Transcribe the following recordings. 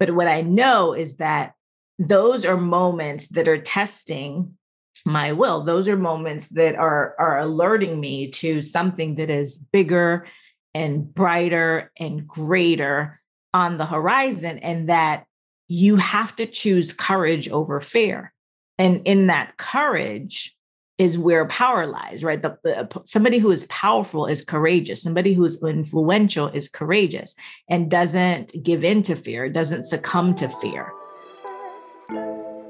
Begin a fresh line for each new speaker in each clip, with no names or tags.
But what I know is that those are moments that are testing my will. Those are moments that are, are alerting me to something that is bigger and brighter and greater on the horizon, and that you have to choose courage over fear. And in that courage, is where power lies, right? The, the, somebody who is powerful is courageous. Somebody who is influential is courageous and doesn't give in to fear, doesn't succumb to fear.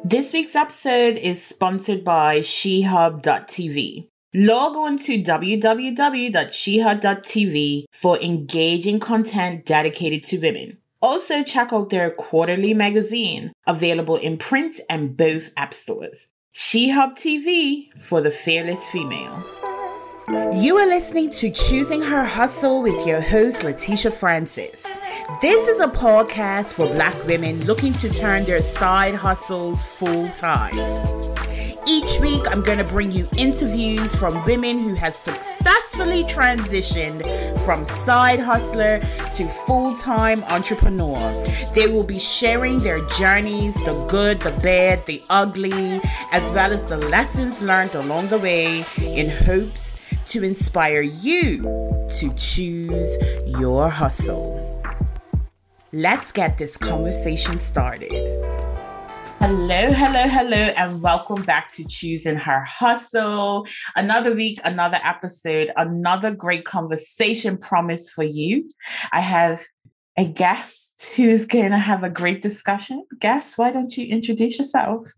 This week's episode is sponsored by SheHub.tv. Log on to www.shehub.tv for engaging content dedicated to women. Also, check out their quarterly magazine, available in print and both app stores. SheHub TV for the fearless female. You are listening to Choosing Her Hustle with your host, Letitia Francis. This is a podcast for Black women looking to turn their side hustles full time. Each week, I'm going to bring you interviews from women who have successfully transitioned from side hustler to full time entrepreneur. They will be sharing their journeys the good, the bad, the ugly, as well as the lessons learned along the way in hopes to inspire you to choose your hustle. Let's get this conversation started. Hello, hello, hello, and welcome back to Choosing Her Hustle. Another week, another episode, another great conversation promise for you. I have a guest who's going to have a great discussion. Guest, why don't you introduce yourself?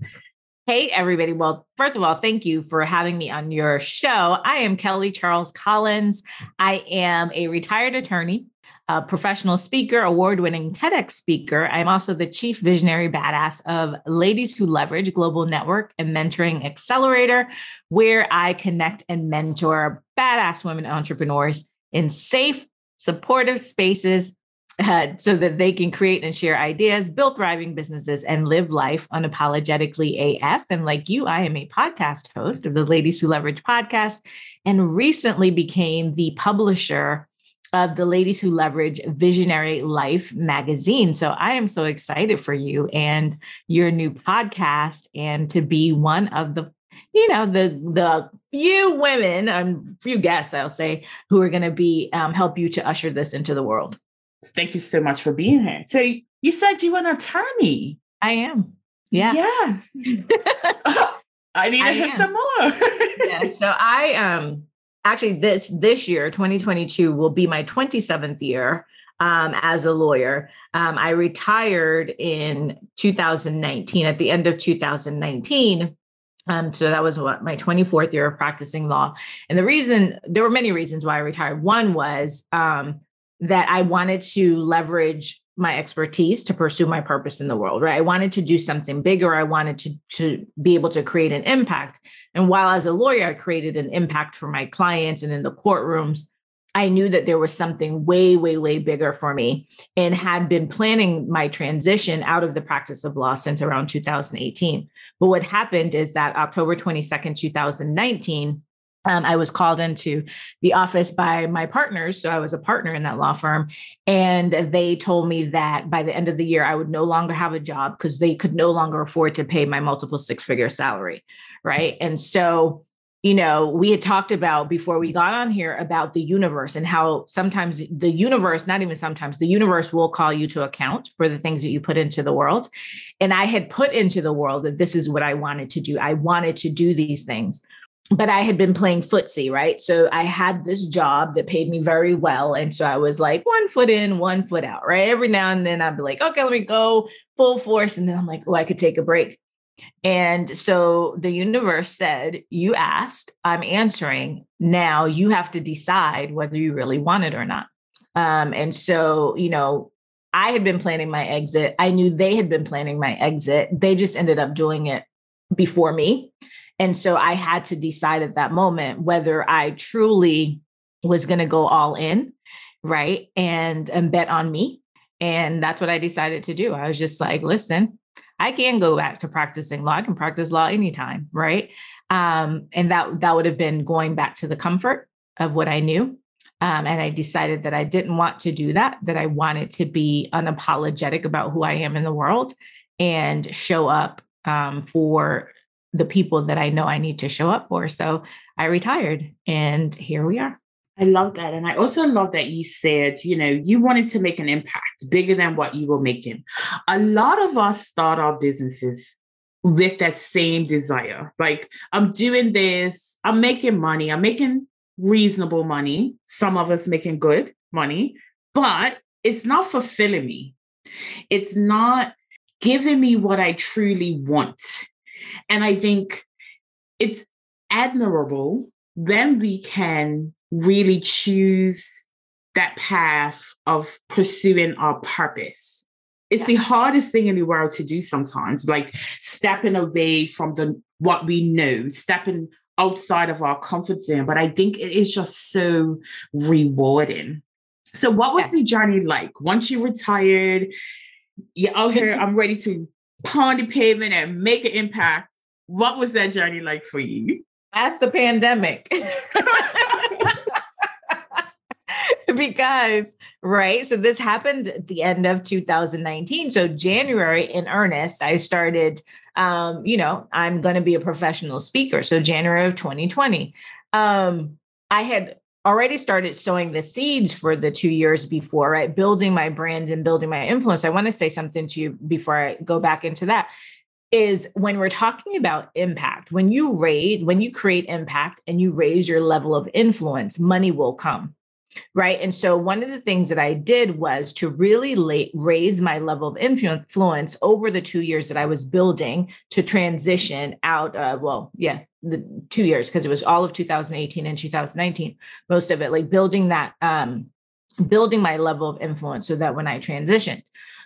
Hey, everybody. Well, first of all, thank you for having me on your show. I am Kelly Charles Collins. I am a retired attorney a professional speaker, award winning TEDx speaker. I'm also the chief visionary badass of Ladies Who Leverage Global Network and Mentoring Accelerator, where I connect and mentor badass women entrepreneurs in safe, supportive spaces uh, so that they can create and share ideas, build thriving businesses, and live life unapologetically AF. And like you, I am a podcast host of the Ladies Who Leverage podcast and recently became the publisher of the Ladies Who Leverage Visionary Life magazine. So I am so excited for you and your new podcast and to be one of the you know the the few women um few guests i'll say who are going to be um, help you to usher this into the world.
Thank you so much for being here. So you said you were an attorney.
I am. Yeah.
Yes. I need to hear some more.
Yeah so i um actually this this year 2022 will be my 27th year um, as a lawyer. Um, i retired in 2019 at the end of 2019 um, so that was what my 24th year of practicing law. And the reason there were many reasons why i retired. One was um, that i wanted to leverage my expertise to pursue my purpose in the world right? I wanted to do something bigger. I wanted to to be able to create an impact. And while as a lawyer i created an impact for my clients and in the courtrooms i knew that there was something way way way bigger for me and had been planning my transition out of the practice of law since around 2018 but what happened is that october 22nd 2019 um, I was called into the office by my partners. So I was a partner in that law firm. And they told me that by the end of the year, I would no longer have a job because they could no longer afford to pay my multiple six figure salary. Right. And so, you know, we had talked about before we got on here about the universe and how sometimes the universe, not even sometimes, the universe will call you to account for the things that you put into the world. And I had put into the world that this is what I wanted to do. I wanted to do these things but I had been playing footsie, right? So I had this job that paid me very well. And so I was like one foot in, one foot out, right? Every now and then I'd be like, okay, let me go full force. And then I'm like, oh, I could take a break. And so the universe said, You asked, I'm answering. Now you have to decide whether you really want it or not. Um, and so, you know, I had been planning my exit. I knew they had been planning my exit. They just ended up doing it before me. And so I had to decide at that moment whether I truly was going to go all in, right? And and bet on me. And that's what I decided to do. I was just like, listen, I can go back to practicing law. I can practice law anytime, right? Um, and that that would have been going back to the comfort of what I knew. Um, and I decided that I didn't want to do that, that I wanted to be unapologetic about who I am in the world and show up um, for the people that I know I need to show up for. So I retired and here we are.
I love that. And I also love that you said, you know, you wanted to make an impact bigger than what you were making. A lot of us start our businesses with that same desire. Like, I'm doing this, I'm making money, I'm making reasonable money. Some of us making good money, but it's not fulfilling me. It's not giving me what I truly want. And I think it's admirable then we can really choose that path of pursuing our purpose. It's yeah. the hardest thing in the world to do sometimes, like stepping away from the what we know, stepping outside of our comfort zone. But I think it is just so rewarding. So, what was yeah. the journey like once you retired? Out here, I'm ready to pound the pavement and make an impact. What was that journey like for you?
That's the pandemic. because right so this happened at the end of 2019 so january in earnest i started um you know i'm going to be a professional speaker so january of 2020 um i had already started sowing the seeds for the two years before right? Building my brand and building my influence. I want to say something to you before i go back into that is when we're talking about impact when you raise when you create impact and you raise your level of influence money will come right? And so one of the things that i did was to really late, raise my level of influence over the two years that i was building to transition out uh, well yeah the two years because it was all of 2018 and 2019 most of it like building that um building my level of influence so that when i transitioned.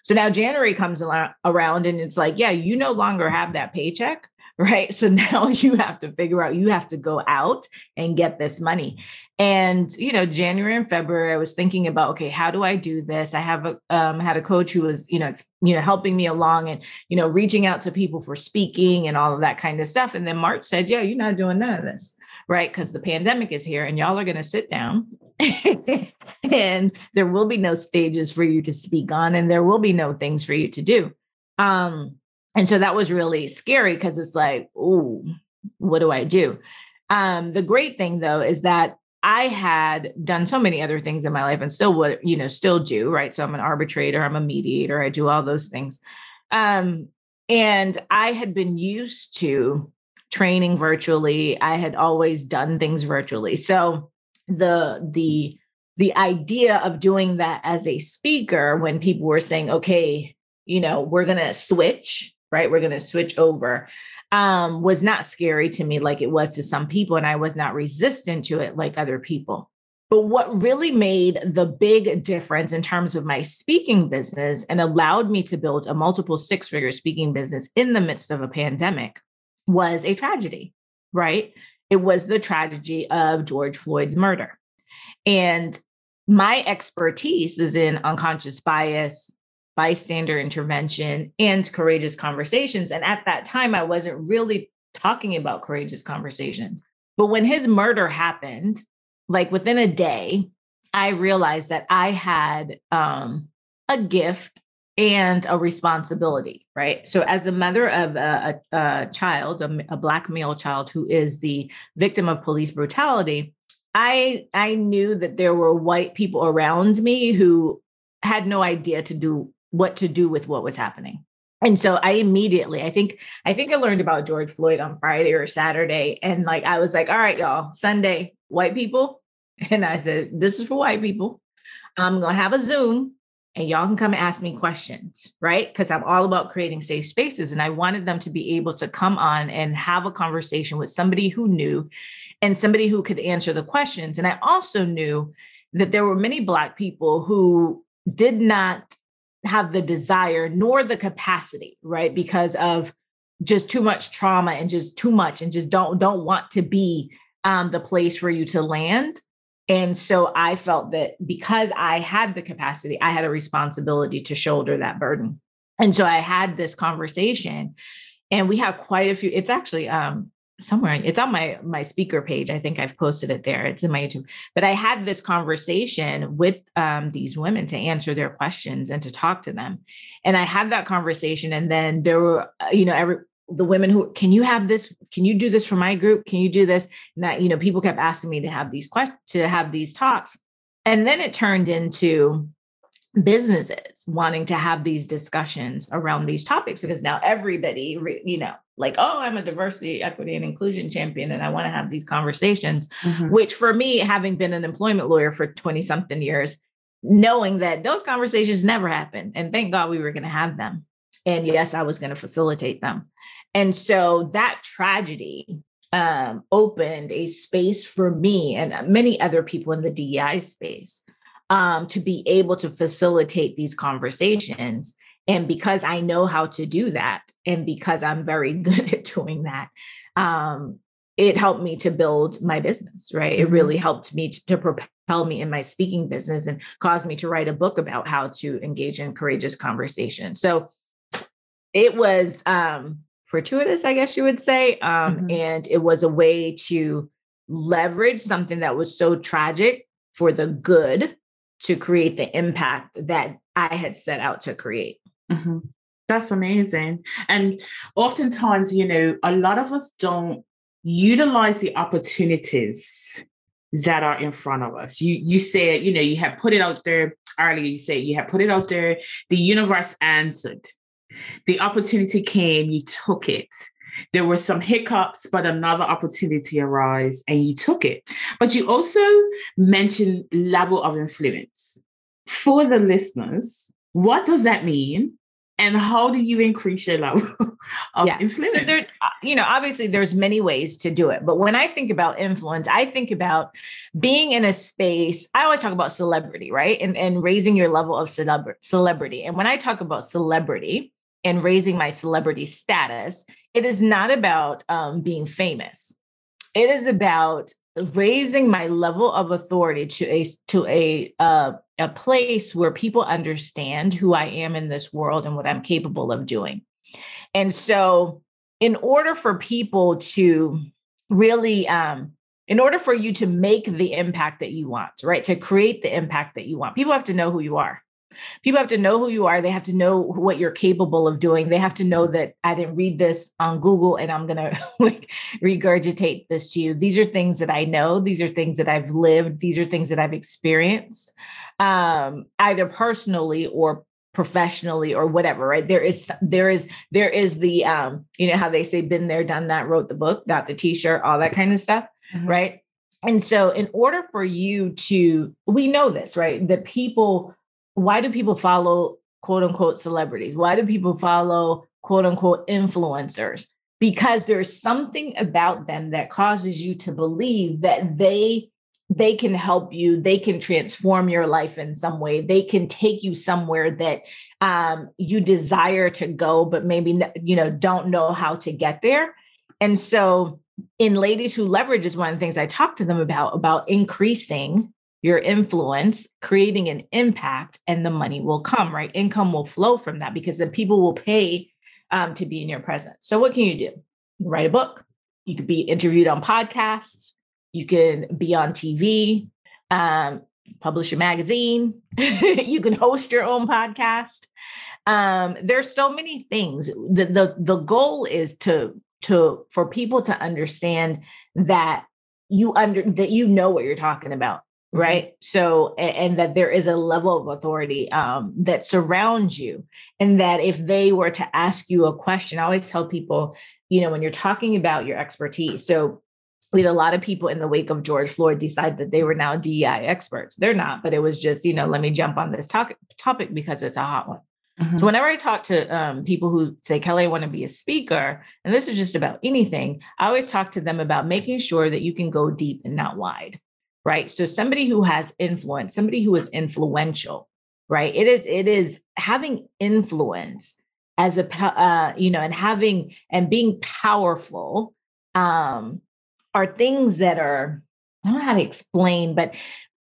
So now January comes around and it's like, yeah, you no longer have that paycheck, right? So now you have to figure out, you have to go out and get this money. And, you know, January and February, I was thinking about, okay, how do I do this? I have a, um, had a coach who was, you know, it's, you know, helping me along and, you know, reaching out to people for speaking and all of that kind of stuff. And then March said, yeah, you're not doing none of this, right? Because the pandemic is here and y'all are going to sit down and there will be no stages for you to speak on and there will be no things for you to do um and so that was really scary because it's like oh what do i do? Um the great thing though is that i had done so many other things in my life and still would you know still do right? So i'm an arbitrator i'm a mediator i do all those things. Um and i had been used to training virtually i had always done things virtually. So the the the idea of doing that as a speaker when people were saying okay you know we're to switch right we're going to switch over um was not scary to me like it was to some people and i was not resistant to it like other people but what really made the big difference in terms of my speaking business and allowed me to build a multiple six figure speaking business in the midst of a pandemic was a tragedy, right? It was the tragedy of George Floyd's murder. And my expertise is in unconscious bias, bystander intervention, and courageous conversations. And at that time, I wasn't really talking about courageous conversations. But when his murder happened, like within a day, I realized that I had um, a gift and a responsibility, right? So, as a mother of a, a, a child, a, a, Black male child who is the victim of police brutality, I I knew that there were white people around me who had no idea to do what to do with what was happening. And so I immediately, I think, I think I learned about George Floyd on Friday or Saturday. And like I was like, all right, y'all, Sunday, white people. And I said, this is for white people. I'm gonna have a Zoom and y'all can come ask me questions, right? Because I'm all about creating safe spaces. And I wanted them to be able to come on and have a conversation with somebody who knew and somebody who could answer the questions. And I also knew that there were many Black people who did not have the desire nor the capacity, right? Because of just too much trauma and just too much and just don't don't want to be um, the place for you to land and so I felt that because I had the capacity, I had a responsibility to shoulder that burden. And so I had this conversation and we have quite a few it's actually um somewhere it's on my my speaker page. I think i've posted it there. It's in my youtube. But i had this conversation with um, these women to answer their questions and to talk to them. And i had that conversation and then there were uh, you know every the women who can you have this? Can you do this for my group? Can you do this? And that you know people kept asking me to have these questions to have these talks. And then it turned into businesses wanting to have these discussions around these topics because now everybody you know like oh i'm a diversity equity and inclusion champion and i want to have these conversations mm-hmm. which for me having been an employment lawyer for 20 something years knowing that those conversations never happen and thank god we were going to have them and yes i was going to facilitate them and so that tragedy um, opened a space for me and many other people in the dei space um, to be able to facilitate these conversations. And because I know how to do that, and because I'm very good at doing that, um, it helped me to build my business, right? Mm-hmm. It really helped me to, to, propel me in my speaking business and caused me to write a book about how to engage in courageous conversation. So it was um, fortuitous, I guess you would say. Um, mm-hmm. And it was a way to leverage something that was so tragic for the good to create the impact that I had set out to create.
Mm-hmm. That's amazing. And oftentimes, you know, a lot of us don't utilize the opportunities that are in front of us. You you said, you know, you have put it out there earlier. You said you have put it out there. The universe answered. The opportunity came, you took it there were some hiccups, but another opportunity arose and you took it. But you also mentioned level of influence. For the listeners, what does that mean? And how do you increase your level of yeah. influence? So
there, uh, you know, obviously there's many ways to do it. But when I think about influence, I think about being in a space. I always talk about celebrity, right? And, and raising your level of celebra- celebrity. And when I talk about celebrity, and raising my celebrity status, it is not about um, being famous. It is about raising my level of authority to a to a uh, a place where people understand who I am in this world and what I'm capable of doing. And so, in order for people to really um, in order for you to make the impact that you want, right? To create the impact that you want, people have to know who you are. People have to know who you are. They have to know what you're capable of doing. They have to know that I didn't read this on Google and I'm going to like regurgitate this to you. These are things that I know. These are things that I've lived. These are things that I've experienced, um, either personally or professionally or whatever right there is there is there is the um you know how they say been there done that wrote the book got the t-shirt all that kind of stuff mm-hmm. right and so in order for you to we know this right that people why do people follow quote unquote celebrities? Why do people follow quote unquote influencers? Because there's something about them that causes you to believe that they they can help you they can transform your life in some way they can take you somewhere that um, you desire to go but maybe you know don't know how to get there and so in ladies who leverage is one of the things i talk to them about about increasing your influence, creating an impact, and the money will come, right? Income will flow from that because then people will pay um, to be in your presence. So, what can you do? You write a book. You could be interviewed on podcasts. You can be on TV, um, publish a magazine. you can host your own podcast. Um, there's so many things. The, the the goal is to to for people to understand that you under that you know what you're talking about. Right? So and that there is a level of authority um, that surrounds you and that if they were to ask you a question i always tell people you know when you're talking about your expertise so we had a lot of people in the wake of george floyd decide that they were now dei experts. They're not but it was just you know let me jump on this topic topic because it's a hot one. Mm-hmm. So whenever I talk to um, people who say, Kelly, I want to be a speaker, and this is just about anything, I always talk to them about making sure that you can go deep and not wide right? So somebody who has influence, somebody who is influential, right? It is it is having influence as a uh, you know, and having and being powerful um, are things that are I don't know how to explain, but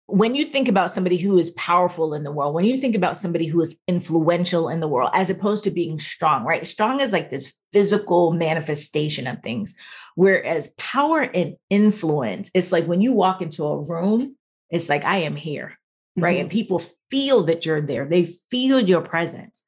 when you think about somebody who is powerful in the world, when you think about somebody who is influential in the world, as opposed to being strong, right? Strong is like this physical manifestation of things. Whereas power and influence, it's like when you walk into a room, it's like, I am here, right? Mm-hmm. And people feel that you're there, they feel your presence.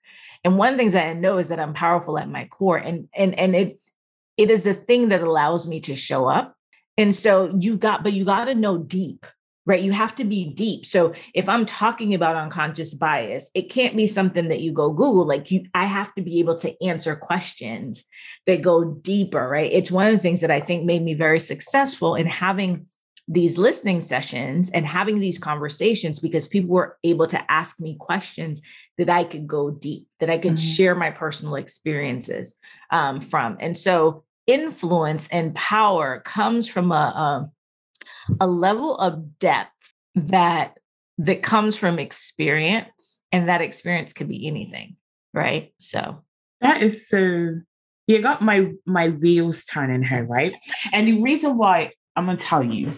And one of the things that I know is that I'm powerful at my core. And and and it's it is the thing that allows me to show up. And so you got, but you got to know deep right? You have to be deep. So if I'm talking about unconscious bias, it can't be something that you go Google. Like you, I have to be able to answer questions that go deeper, right? It's one of the things that I think made me very successful in having these listening sessions and having these conversations because people were able to ask me questions that I could go deep, that I could mm-hmm. share my personal experiences um, from. And so influence and power comes from a, a a level of depth that that comes from experience and that experience could be anything right so
that is so you got my my wheels turning here right and the reason why i'm gonna tell you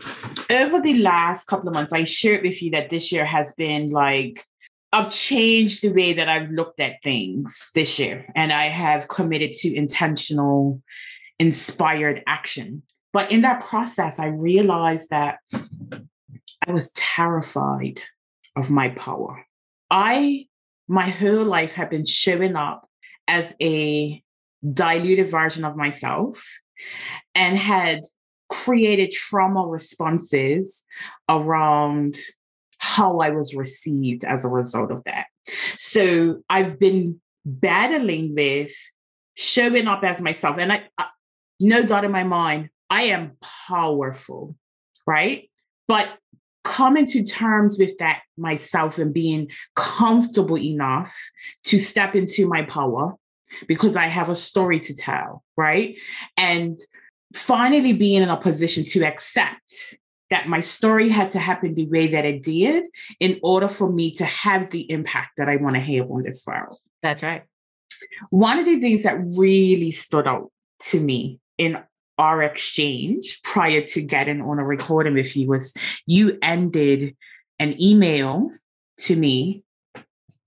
over the last couple of months i shared with you that this year has been like I've changed the way that I've looked at things this year, and I have committed to intentional, inspired action. But in that process, I realized that I was terrified of my power. I, my whole life, had been showing up as a diluted version of myself and had created trauma responses around how I was received as a result of that. So I've been battling with showing up as myself. And I, I no doubt in my mind, I am powerful, right? But coming to terms with that myself and being comfortable enough to step into my power because I have a story to tell, right? And finally being in a position to accept that my story had to happen the way that it did in order for me to have the impact that I want to have on this world.
That's right.
One of the things that really stood out to me in our exchange prior to getting on a recording with you was you ended an email to me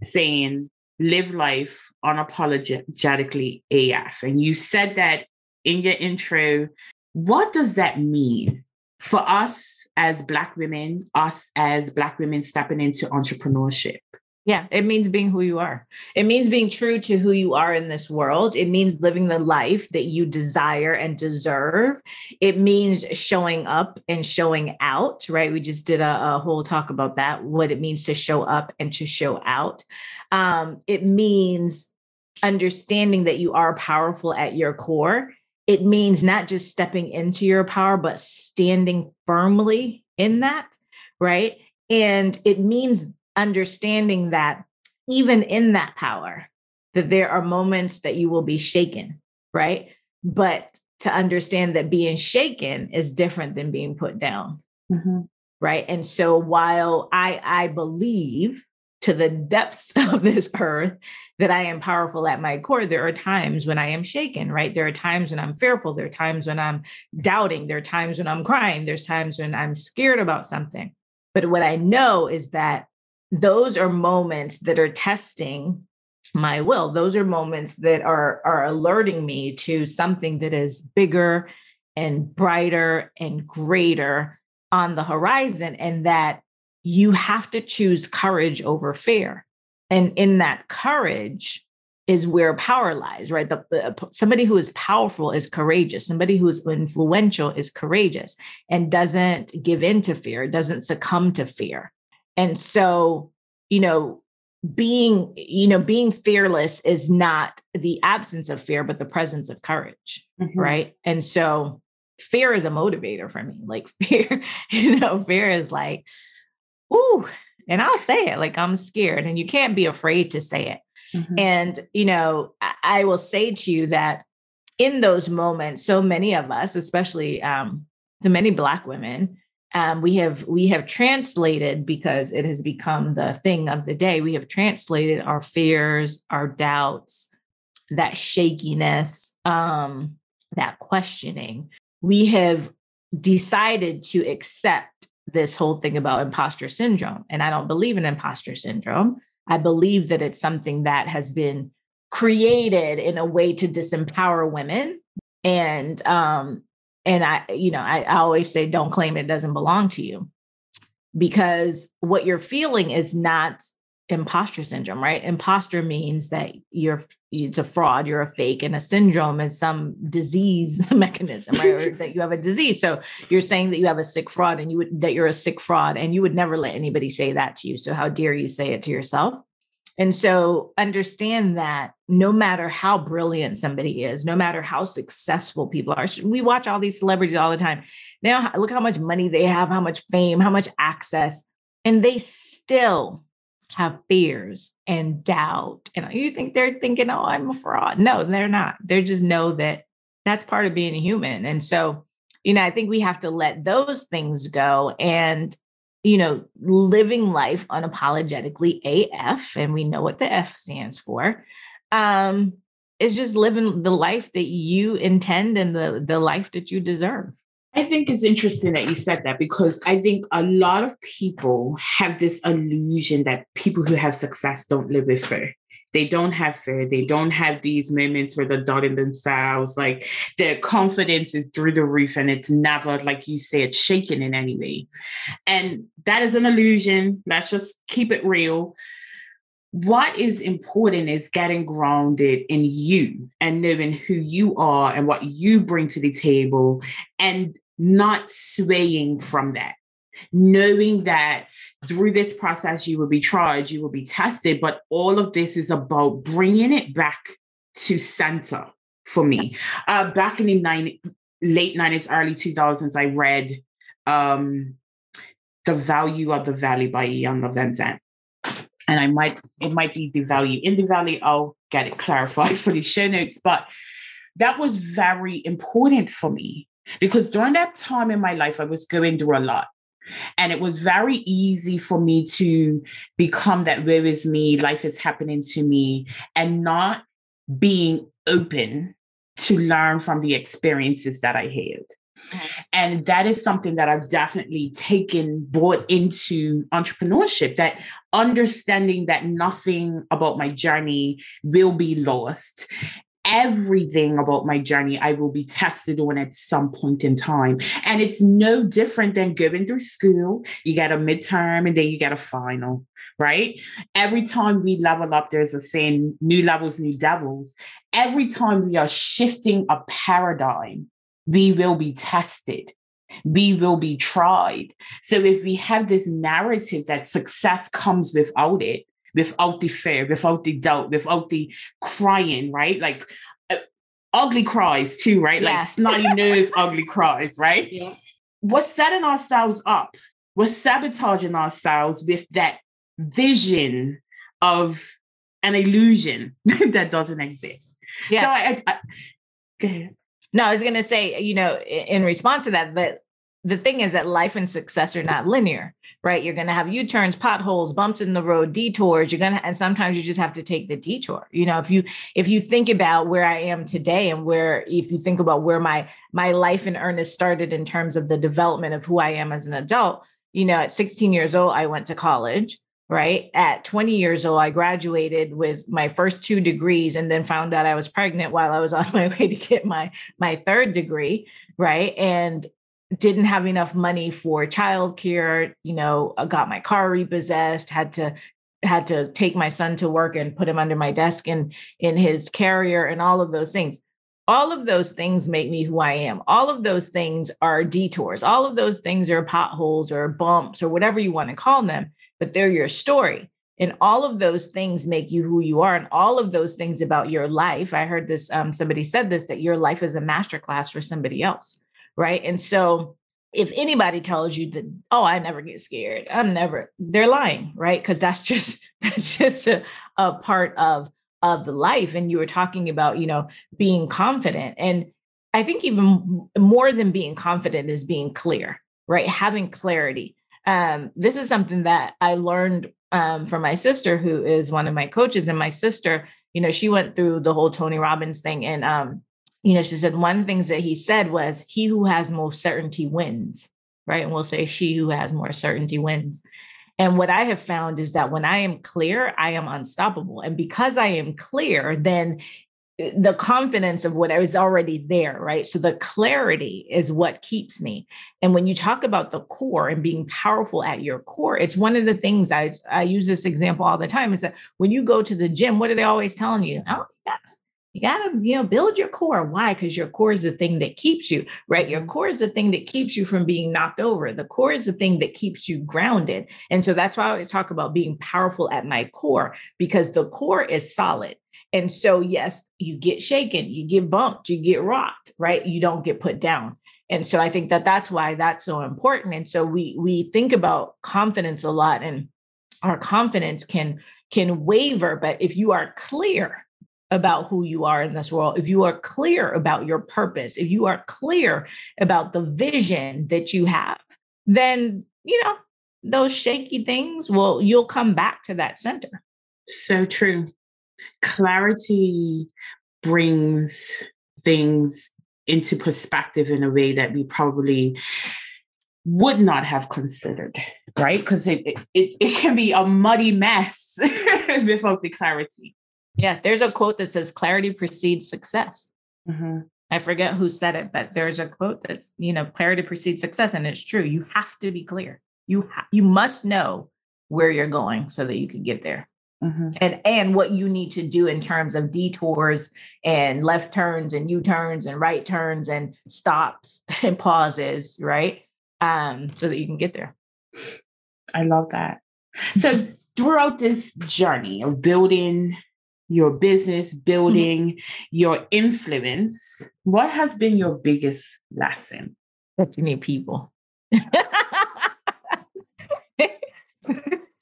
saying live life unapologetically AF. And you said that in your intro. What does that mean for us as Black women, us as Black women stepping into entrepreneurship?
Yeah, it means being who you are. It means being true to who you are in this world. It means living the life that you desire and deserve. It means showing up and showing out, right? We just did a, a whole talk about that, what it means to show up and to show out. Um, it means understanding that you are powerful at your core. It means not just stepping into your power, but standing firmly in that, right? And it means understanding that even in that power, that there are moments that you will be shaken, right? But to understand that being shaken is different than being put down. Mm-hmm. Right. And so while I I believe to the depths of this earth that I am powerful at my core, there are times when I am shaken, right? There are times when I'm fearful. There are times when I'm doubting. There are times when I'm crying. There's times when I'm scared about something. But what I know is that those are moments that are testing my will. Those are moments that are are alerting me to something that is bigger and brighter and greater on the horizon and that you have to choose courage over fear. And in that courage is where power lies right? The, the, somebody who is powerful is courageous. Somebody who is influential is courageous and doesn't give in to fear doesn't succumb to fear and so, you know, being, you know, being fearless is not the absence of fear, but the presence of courage. Mm-hmm. Right. And so fear is a motivator for me. Like fear, you know, fear is like, ooh, and I'll say it like I'm scared. And you can't be afraid to say it. Mm-hmm. And, you know, I, I will say to you that in those moments, so many of us, especially um, to many Black women, um, we have we have translated because it has become the thing of the day we have translated our fears our doubts that shakiness um, that questioning we have decided to accept this whole thing about imposter syndrome. And I don't believe in imposter syndrome. I believe that it's something that has been created in a way to disempower women. And um, and I, you know, I, I always say don't claim it doesn't belong to you because what you're feeling is not imposter syndrome, right? Imposter means that you're it's a fraud, you're a fake, and a syndrome is some disease mechanism, right? that you have a disease. So you're saying that you have a sick fraud and you would that you're a sick fraud, and you would never let anybody say that to you. So how dare you say it to yourself? And so understand that no matter how brilliant somebody is, no matter how successful people are, we watch all these celebrities all the time. Now, look how much money they have, how much fame, how much access, and they still have fears and doubt. And oh, you think they're thinking, oh, I'm a fraud. No, they're not. They just know that that's part of being a human. And so, you know, I think we have to let those things go and you know, living life unapologetically AF, and we know what the F stands for, um, is just living the life that you intend and the, the life that you deserve.
I think it's interesting that you said that because I think a lot of people have this illusion that people who have success don't live with fear they don't have fear. They don't have these moments where they're doubting themselves. Like their confidence is through the roof and it's never, like you said, shaken in any way. And that is an illusion. Let's just keep it real. What is important is getting grounded in you and knowing who you are and what you bring to the table and not swaying from that knowing that through this process you will be tried, you will be tested, but all of this is about bringing it back to center for me. Uh, back in the nine, late 90s, early 2000s, I read um, The Value of the Valley by Iyanla Vanzant. And I might, it might be the value in the valley. I'll get it clarified for the show notes. But that was very important for me because during that time in my life, I was going through a lot. And it was very easy for me to become that where is me, life is happening to me, and not being open to learn from the experiences that I had. Mm-hmm. And that is something that I've definitely taken, brought into entrepreneurship, that understanding that nothing about my journey will be lost everything about my journey I will be tested on at some point in time. And it's no different than going through school. You get a midterm and then you get a final, right? Every time we level up, there's a saying new levels, new devils. Every time we are shifting a paradigm, we will be tested. We will be tried. So, if we have this narrative that success comes without it, without the fear, without the doubt, without the crying, right? Like uh, ugly cries too, right? Yeah. Like snotty nose, ugly cries, right? Yeah. We're setting ourselves up. We're sabotaging ourselves with that vision of an illusion that doesn't exist. Yeah. So I, I, I.
No, I was going to say, you know, in response to that, that the thing is that life and success are not linear right? You're going to have U-turns, potholes, bumps in the road, detours. You're going to, and sometimes you just have to take the detour. You know, if you if you think about where I am today and where if you think about where my my life in earnest started in terms of the development of who I am as an adult, you know, at 16 years old, I went to college. Right at 20 years old, I graduated with my first two degrees, and then found out I was pregnant while I was on my way to get my my third degree. Right, and didn't have enough money for childcare, you know, got my car repossessed, had to had to take my son to work and put him under my desk in in his carrier and all of those things. All of those things make me who I am. All of those things are detours. All of those things are potholes or bumps or whatever you want to call them, but they're your story. And all of those things make you who you are. And all of those things about your life. I heard this, um, somebody said this, that your life is a masterclass for somebody else right? And so if anybody tells you that, oh, I never get scared, I'm never, they're lying, right? Because that's just that's just a, a part of of the life. And you were talking about, you know, being confident. And I think even more than being confident is being clear, right? Having clarity. Um, this is something that I learned um, from my sister, who is one of my coaches. And my sister, you know, she went through the whole Tony Robbins thing. And um, you know, she said one of the things that he said was, he who has most certainty wins, right? And we'll say she who has more certainty wins. And what I have found is that when I am clear, I am unstoppable. And because I am clear, then eh, the confidence of what I was already there, right? So the clarity is what keeps me. And when you talk about the core and being powerful at your core, it's one of the things I, I use this example all the time is that when you go to the gym, what are they always telling you? Oh, yes, you got to you know build your core. Why? Because your core is the thing that keeps you right? Your mm-hmm. core is the thing that keeps you from being knocked over. The core is the thing that keeps you grounded. And so that's why i always talk about being powerful at my core because the core is solid. And so yes you get shaken you get bumped you get rocked right? You don't get put down. And so i think that that's why that's so important. And so we we think about confidence a lot and our confidence can can waver. But if you are clear about who you are in this world, if you are clear about your purpose, if you are clear about the vision that you have, then, you know, those shaky things will, you'll come back to that center.
So true. Clarity brings things into perspective in a way that we probably would not have considered, right? Because it, it, it can be a muddy mess without the clarity.
Yeah, there's a quote that says clarity precedes success. Mm-hmm. I forget who said it, but there's a quote that's, you know, clarity precedes success. And it's true. You have to be clear. You ha- you must know where you're going so that you can get there. Mm-hmm. And and what you need to do in terms of detours and left turns and U-turns and right turns and stops and pauses, right? Um, so that you can get there.
I love that. So throughout this journey of building your business, mm-hmm. building mm-hmm. your influence, what has been your biggest lesson?
That you need people.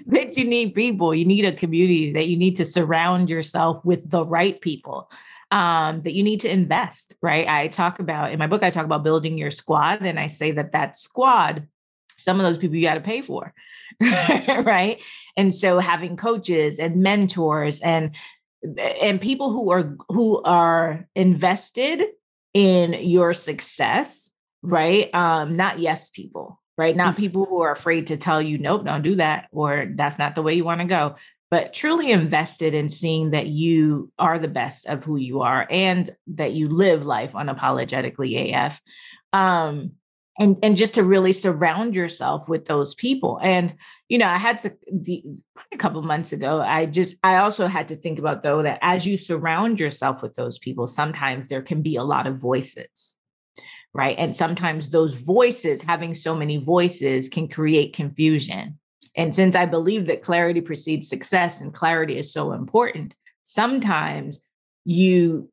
that you need people. You need a community, that you need to surround yourself with the right people. Um, that you need to invest, right? I talk about in my book, I talk about building your squad, and I say that that squad, some of those people you got to pay for, right? And so having coaches and mentors and and people who are who are invested in your success right um not yes people right not mm-hmm. people who are afraid to tell you nope don't do that or that's not the way you want to go but truly invested in seeing that you are the best of who you are and that you live life unapologetically af um and and just to really surround yourself with those people. And you know i had to the, a couple months ago i just i also had to think about though that as you surround yourself with those people sometimes there can be a lot of voices right? And sometimes those voices having so many voices can create confusion. And since i believe that clarity precedes success and clarity is so important sometimes you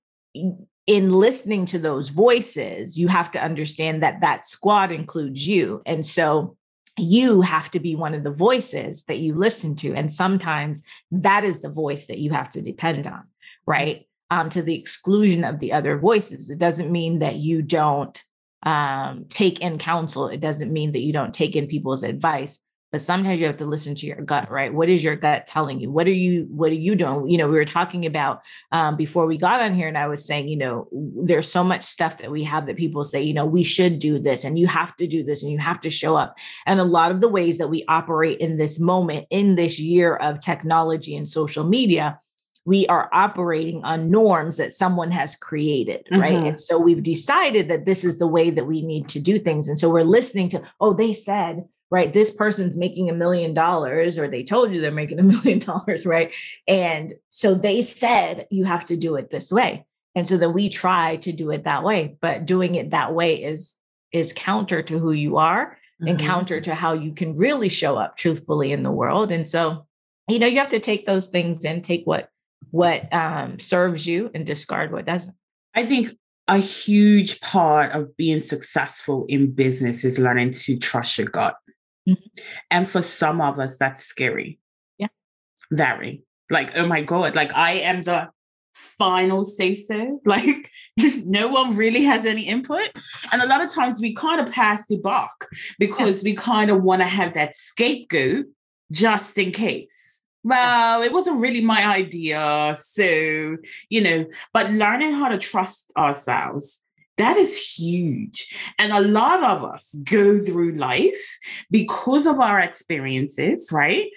in listening to those voices, you have to understand that that squad includes you. And so you have to be one of the voices that you listen to. And sometimes that is the voice that you have to depend on, right? Um, to the exclusion of the other voices. It doesn't mean that you don't um, take in counsel. It doesn't mean that you don't take in people's advice, but sometimes you have to listen to your gut right what is your gut telling you what are you what are you doing you know we were talking about um, before we got on here and i was saying you know there's so much stuff that we have that people say you know we should do this and you have to do this and you have to show up and a lot of the ways that we operate in this moment in this year of technology and social media we are operating on norms that someone has created, right? Mm-hmm. And so we've decided that this is the way that we need to do things. And so we're listening to, oh, they said, right? This person's making a million dollars, or they told you they're making a million dollars, right? And so they said, you have to do it this way. And so then we try to do it that way, but doing it that way is is counter to who you are mm-hmm. and counter to how you can really show up truthfully in the world. And so, you know, you have to take those things and take what what um, serves you and discard what doesn't.
I think a huge part of being successful in business is learning to trust your gut. Mm-hmm. And for some of us, that's scary.
Yeah.
Very. Like, oh my God, like I am the final say so. Like, no one really has any input. And a lot of times we kind of pass the buck because yeah. we kind of want to have that scapegoat just in case. Well, it wasn't really my idea. So, you know, but learning how to trust ourselves That is huge. And a lot of us go through life because of our experiences, right?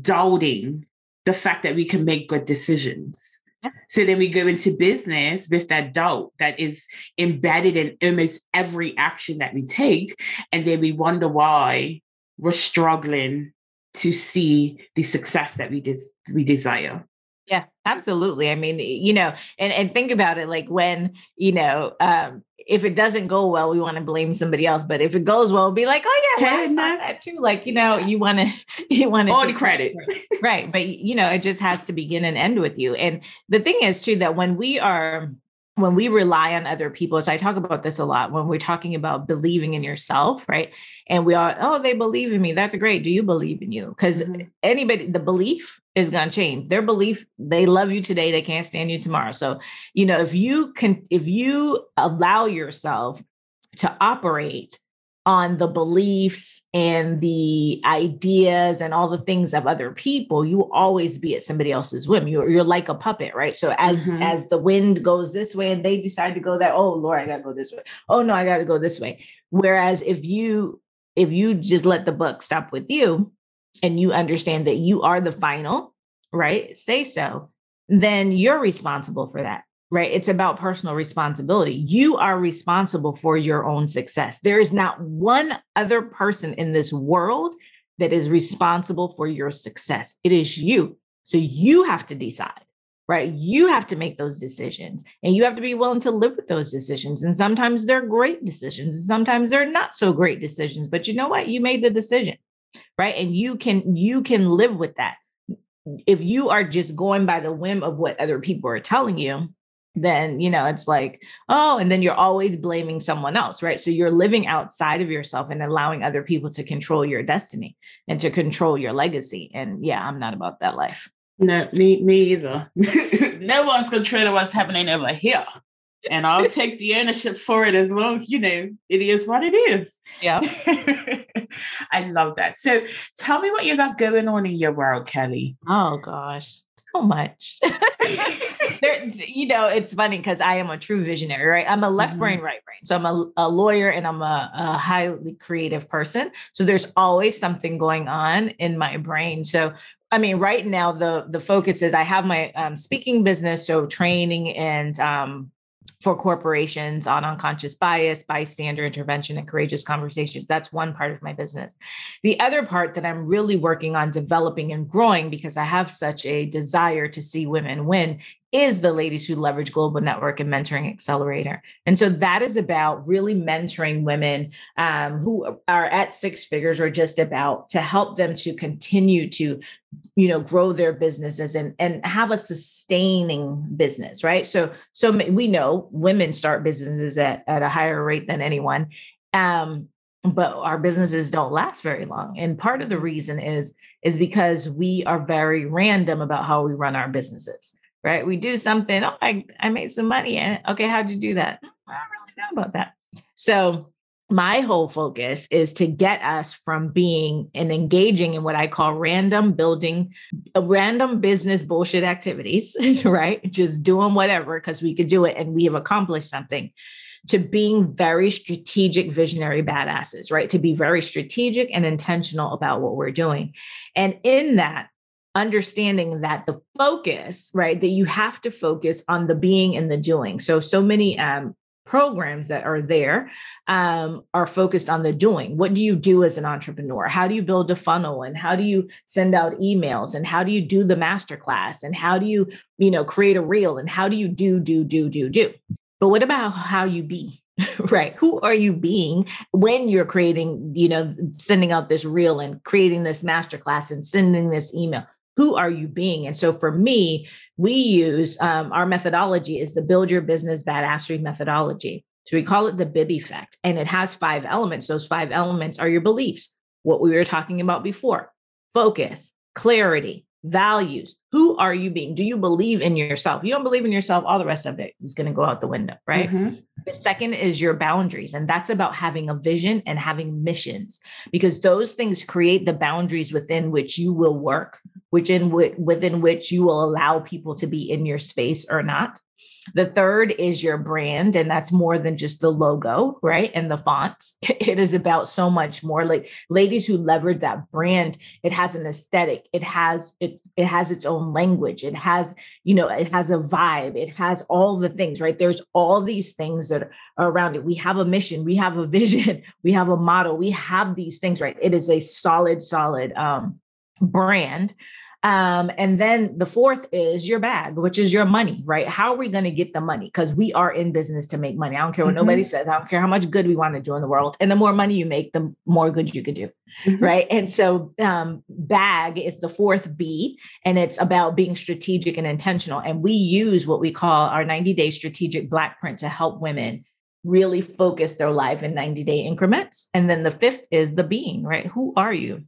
Doubting the fact that we can make good decisions. So then we go into business with that doubt that is embedded in almost every action that we take. And then we wonder why we're struggling to see the success that we des- we desire.
Yeah, absolutely. I mean, you know, and and think about it like when, you know, um if it doesn't go well, we want to blame somebody else. But if it goes well, be like, oh yeah, well, I thought that too. Like, you know, you want to you want to
all the credit.
right. But you know, it just has to begin and end with you. And the thing is too that when we are when we rely on other people, so I talk about this a lot when we're talking about believing in yourself, right? And we are, oh, they believe in me. That's great. Do you believe in you? Because mm-hmm. anybody, the belief is going to change. Their belief, they love you today, they can't stand you tomorrow. So, you know, if you can, if you allow yourself to operate on the beliefs and the ideas and all the things of other people you always be at somebody else's whim. You're, you're like a puppet right? So as mm-hmm. as the wind goes this way and they decide to go that oh lord i gotta go this way. Oh no i gotta go this way. Whereas if you if you just let the buck stop with you and you understand that you are the final right? Say so then you're responsible for that right? It's about personal responsibility. You are responsible for your own success. There is not one other person in this world that is responsible for your success. It is you. So you have to decide, right? You have to make those decisions and you have to be willing to live with those decisions. And sometimes they're great decisions and sometimes they're not so great decisions, but you know what? You made the decision, right? And you can you can live with that. If you are just going by the whim of what other people are telling you, then you know it's like oh and then you're always blaming someone else right? So you're living outside of yourself and allowing other people to control your destiny and to control your legacy and yeah i'm not about that life.
No me me either. No one's controlling what's happening over here and i'll take the ownership for it as long as you know it is what it is.
Yeah.
I love that. So tell me what you got going on in your world kelly.
Oh gosh so much. there, you know, it's funny because I am a true visionary, right? I'm a left mm-hmm. brain, right brain. So I'm a, a lawyer and I'm a, a, highly creative person. So there's always something going on in my brain. So I mean, right now the the focus is I have my um, speaking business, so training and um, for corporations on unconscious bias, bystander intervention, and courageous conversations. That's one part of my business. The other part that I'm really working on developing and growing because I have such a desire to see women win is the Ladies Who Leverage Global Network and Mentoring Accelerator. And so that is about really mentoring women um, who are at six figures or just about to help them to continue to, you know, grow their businesses and, and have a sustaining business, right? So, so we know women start businesses at, at a higher rate than anyone. Um, but our businesses don't last very long and part of the reason is is because we are very random about how we run our businesses right? We do something. Oh, I, I made some money. And okay, how'd you do that? I don't really know about that. So my whole focus is to get us from being and engaging in what I call random building, uh, random business bullshit activities, right? Just doing whatever because we could do it and we have accomplished something to being very strategic, visionary badasses, right? To be very strategic and intentional about what we're doing. And in that, understanding that the focus, right, that you have to focus on the being and the doing. So, so many um, programs that are there um, are focused on the doing. What do you do as an entrepreneur? How do you build a funnel? And how do you send out emails? And how do you do the masterclass? And how do you, you know, create a reel? And how do you do, do, do, do, do? But what about how you be? right who are you being when you're creating you know sending out this reel and creating this masterclass and sending this email who are you being? And so for me, we use um, our methodology is the build your business badassery methodology. So we call it the BIB effect, and it has five elements. Those five elements are your beliefs, what we were talking about before, focus, clarity, values. Who are you being? Do you believe in yourself? You don't believe in yourself, all the rest of it is going to go out the window, right? Mm-hmm. The second is your boundaries. And that's about having a vision and having missions, because those things create the boundaries within which you will work, which in within which you will allow people to be in your space or not. The third is your brand, and that's more than just the logo, right? And the fonts. It is about so much more. Like ladies who leverage that brand, it has an aesthetic, it has it, it has its own language, it has, you know, it has a vibe, it has all the things, right? There's all these things that are around it. We have a mission, we have a vision, we have a model, we have these things, right? It is a solid, solid um brand um, and then the fourth is your bag, which is your money, right? How are we going to get the money? Because we are in business to make money. I don't care what mm-hmm. nobody says. I don't care how much good we want to do in the world. And the more money you make, the more good you could do. Mm-hmm. Right. And so um, bag is the fourth B, and it's about being strategic and intentional. And we use what we call our 90 day strategic black print to help women really focus their life in 90 day increments. And then the fifth is the being, right? Who are you?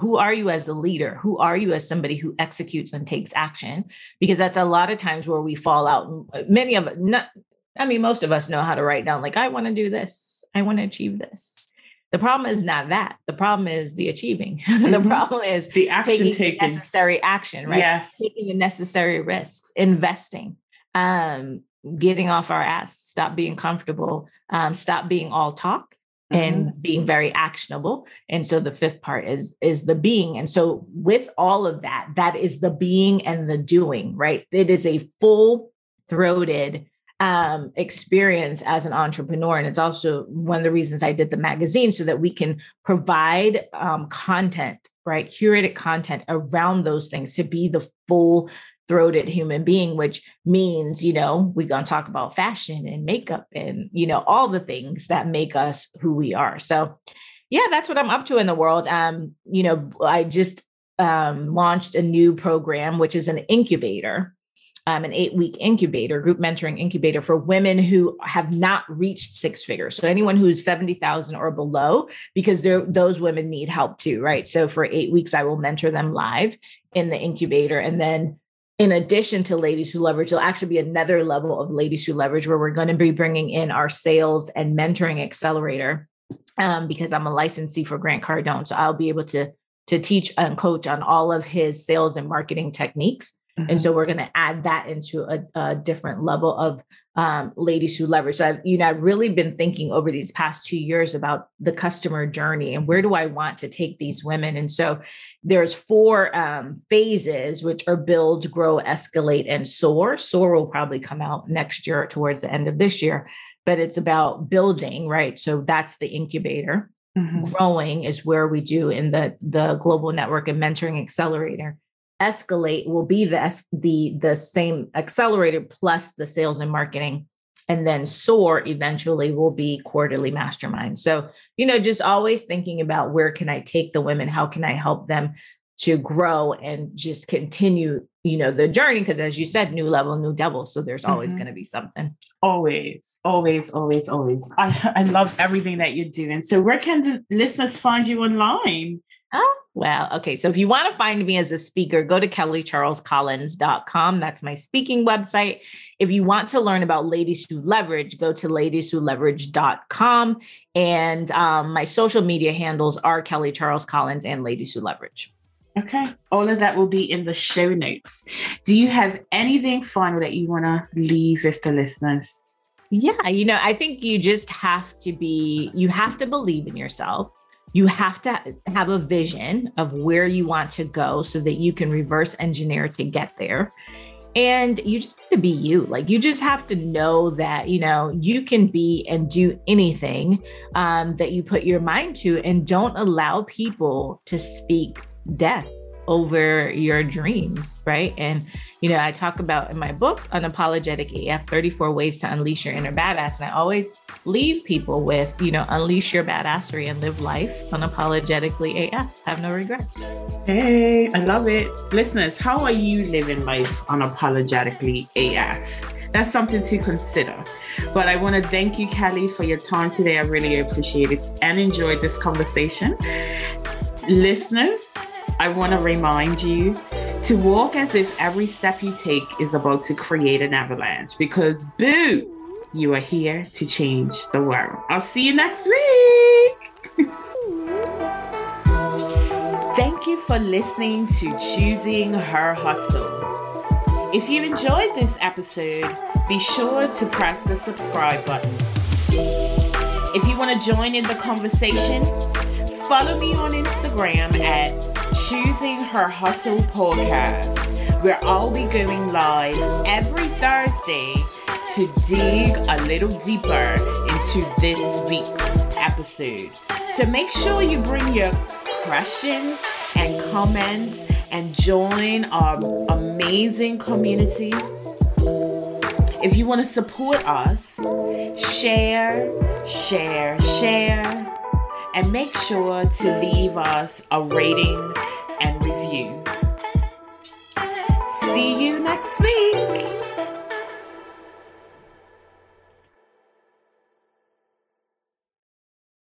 Who are you as a leader? Who are you as somebody who executes and takes action? Because that's a lot of times where we fall out uh, many of not i mean most of us know how to write down like i want to do this. I want to achieve this. The problem is not that. The problem is the achieving. Mm-hmm. the problem is
the action taking, taking.
necessary action right?
Yes.
Taking the necessary risks investing um getting off our ass stop being comfortable um stop being all talk and mm-hmm. being very actionable and so the fifth part is is the being and so with all of that that is the being and the doing right it is a full throated um, experience as an entrepreneur and it's also one of the reasons i did the magazine so that we can provide um, content right curated content around those things to be the full throated human being, which means, you know, we're going to talk about fashion and makeup and, you know, all the things that make us who we are. So, yeah, that's what I'm up to in the world. Um, you know, I just um, launched a new program, which is an incubator, um, an eight week incubator, group mentoring incubator for women who have not reached six figures. So anyone who's 70,000 or below, because those women need help too, right? So for eight weeks, I will mentor them live in the incubator. And then in addition to Ladies Who Leverage, there'll actually be another level of Ladies Who Leverage where we're going to be bringing in our sales and mentoring accelerator um, because I'm a licensee for Grant Cardone. So I'll be able to, to teach and coach on all of his sales and marketing techniques. And so we're going to add that into a, a different level of um, ladies who leverage. So I've, you know, I've really been thinking over these past two years about the customer journey and where do I want to take these women. And so there's four um, phases, which are build, grow, escalate, and soar. Soar will probably come out next year towards the end of this year, but it's about building, right? So that's the incubator. Mm-hmm. Growing is where we do in the the global network and mentoring accelerator escalate will be the the the same accelerator plus the sales and marketing. And then soar eventually will be quarterly mastermind. So you know just always thinking about where can i take the women? How can i help them to grow and just continue you know the journey? Because as you said new level new devil. So there's always mm-hmm. going to be something.
Always always always always. I, I love everything that you're doing so where can the listeners find you online?
Oh, well, okay. So if you want to find me as a speaker, go to kellycharlescollins.com. That's my speaking website. If you want to learn about Ladies Who Leverage, go to ladieswholeverage.com. And um, my social media handles are Kelly Charles Collins and Ladies Who Leverage.
Okay. All of that will be in the show notes. Do you have anything final that you want to leave with the listeners?
Yeah, you know, I think you just have to be, you have to believe in yourself you have to have a vision of where you want to go so that you can reverse engineer to get there. And you just have to be you. Like you just have to know that you know you can be and do anything um, that you put your mind to and don't allow people to speak death over your dreams, right? And, you know, I talk about in my book, Unapologetic AF 34 Ways to Unleash Your Inner Badass. And I always leave people with, you know, unleash your badassery and live life unapologetically AF. Have no regrets.
Hey, I love it. Listeners, how are you living life unapologetically AF? That's something to consider. But I want to thank you, Kelly, for your time today. I really appreciate it and enjoyed this conversation. Listeners, I want to remind you to walk as if every step you take is about to create an avalanche because, boo, you are here to change the world. I'll see you next week. Thank you for listening to Choosing Her Hustle. If you enjoyed this episode, be sure to press the subscribe button. If you want to join in the conversation, follow me on Instagram at Choosing Her Hustle Podcast, where I'll be going live every Thursday to dig a little deeper into this week's episode. So make sure you bring your questions and comments and join our amazing community. If you want to support us, share, share, share, and make sure to leave us a rating and review. See you next week.